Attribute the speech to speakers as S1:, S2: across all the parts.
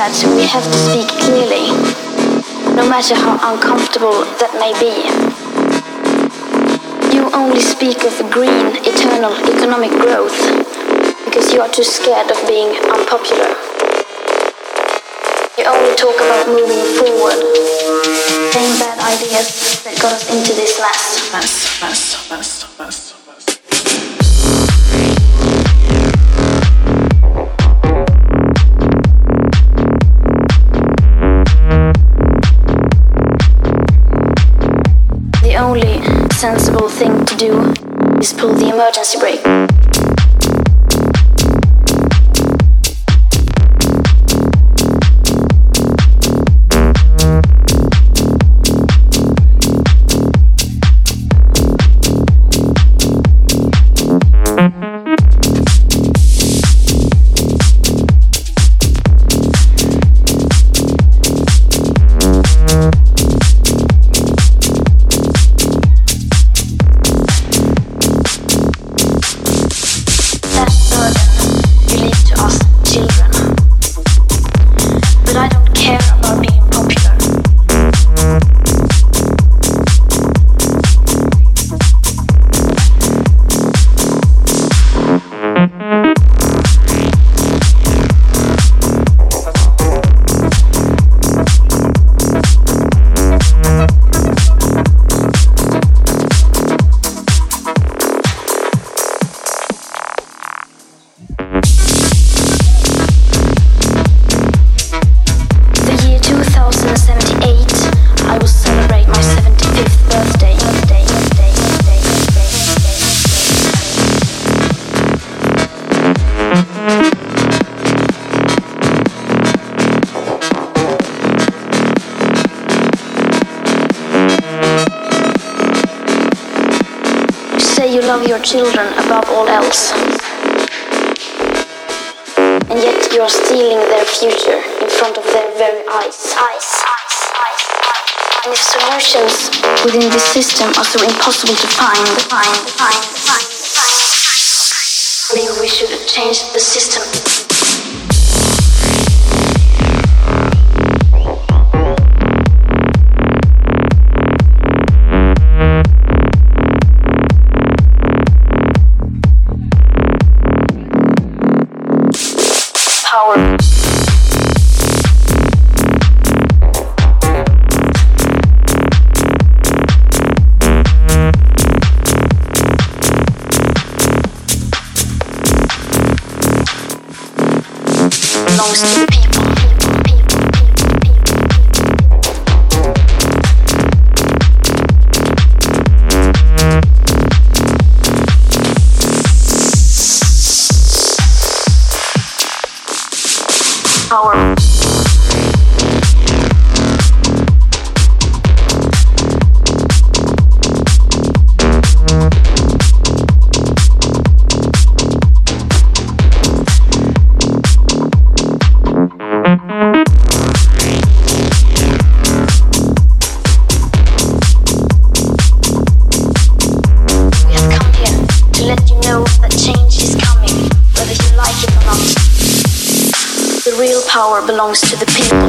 S1: that, we have to speak clearly, no matter how uncomfortable that may be. You only speak of green, eternal economic growth because you are too scared of being unpopular. You only talk about moving forward, same bad ideas that got us into this mess. Mess, mess, mess, mess. Emergency brake. Children above all else. And yet you're stealing their future in front of their very eyes. eyes. And if solutions within this system are so impossible to find, find, find, find, find, maybe we should change the belongs to the people.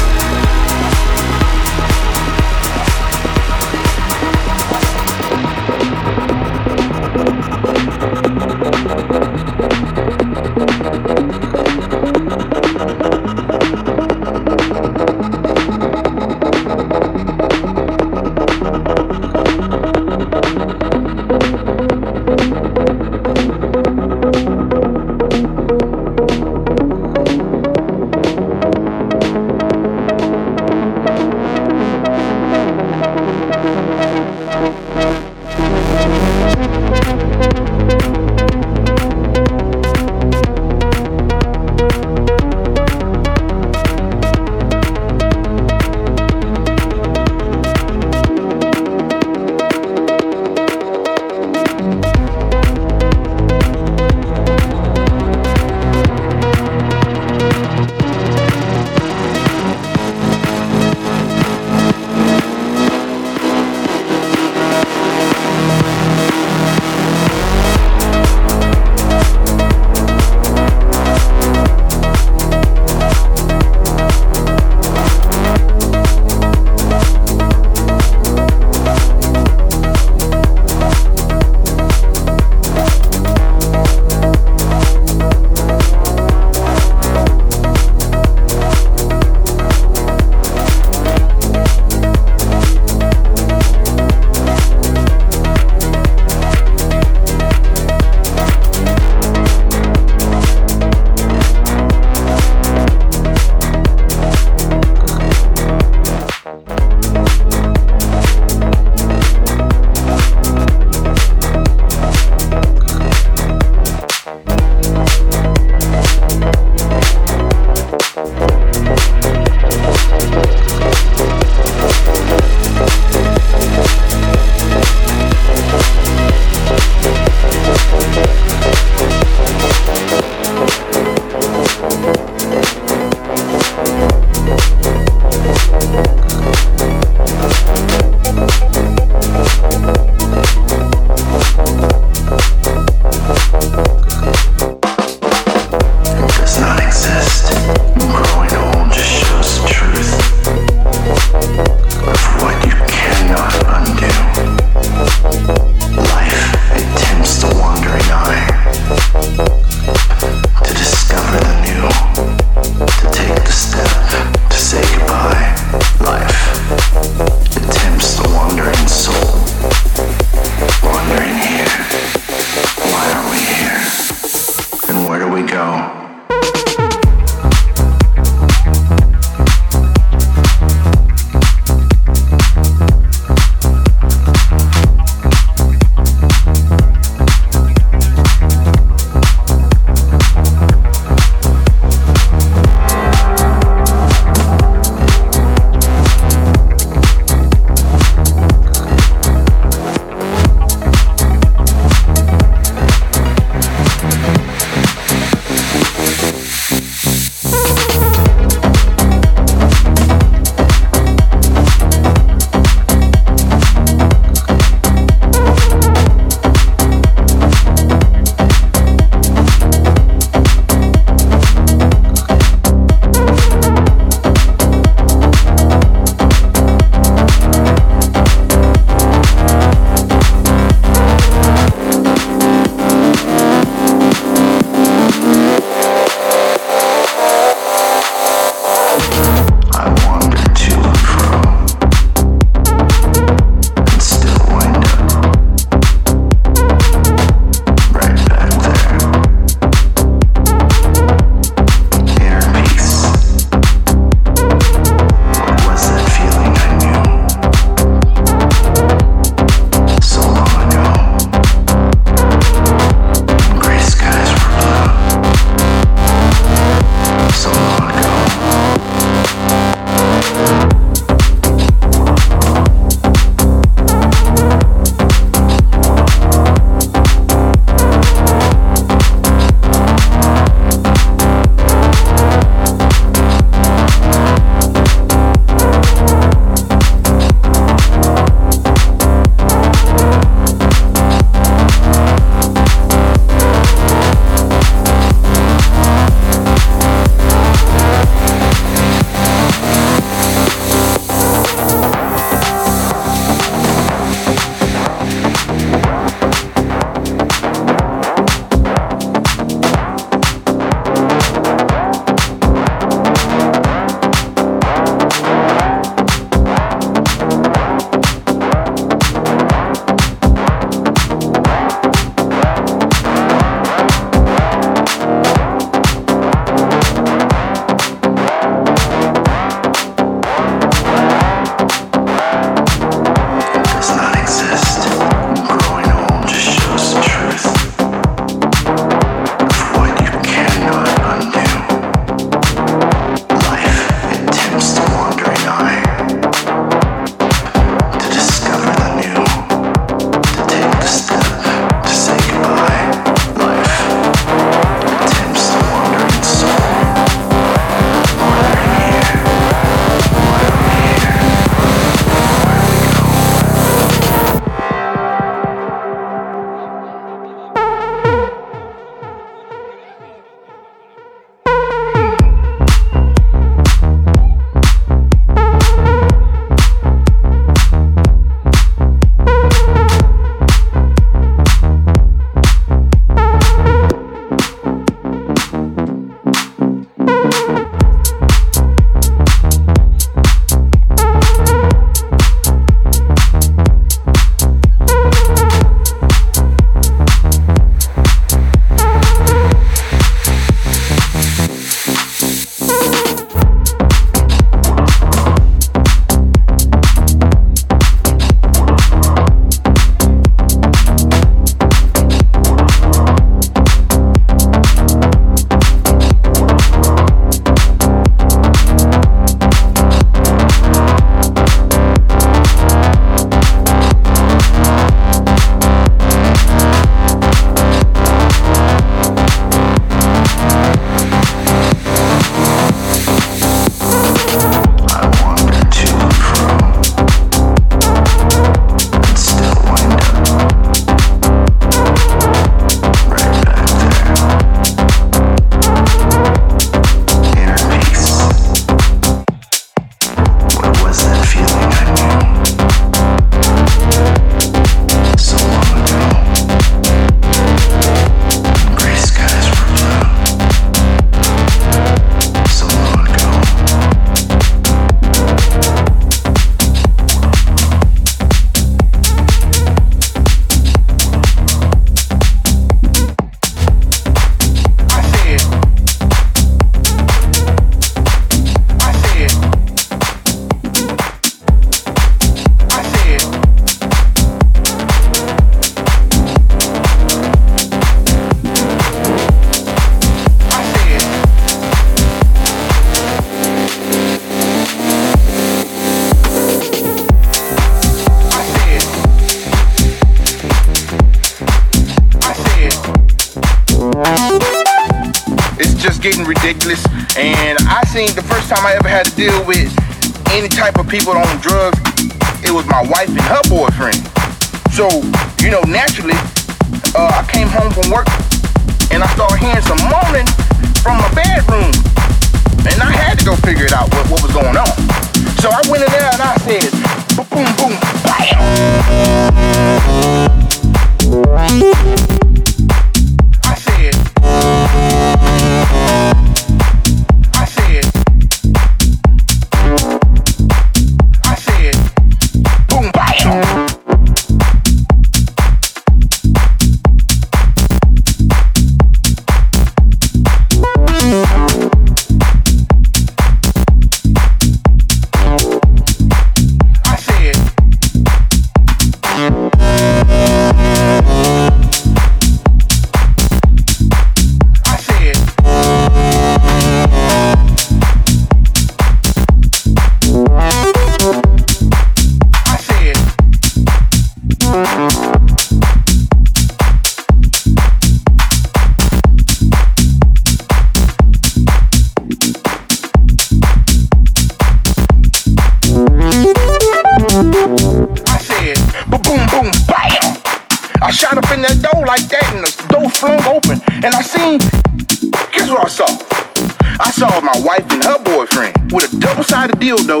S2: I saw my wife and her boyfriend with a double-sided dildo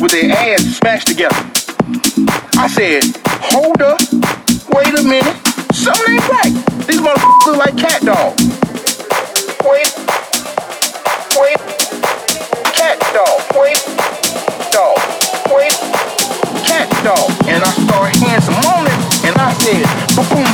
S2: with their ass smashed together. I said, hold up, wait a minute, something ain't right. These motherfuckers look like cat dogs. Wait, wait, cat dog, wait, dog, wait, cat dog. And I
S3: started handsome
S4: on and I
S5: said, boom.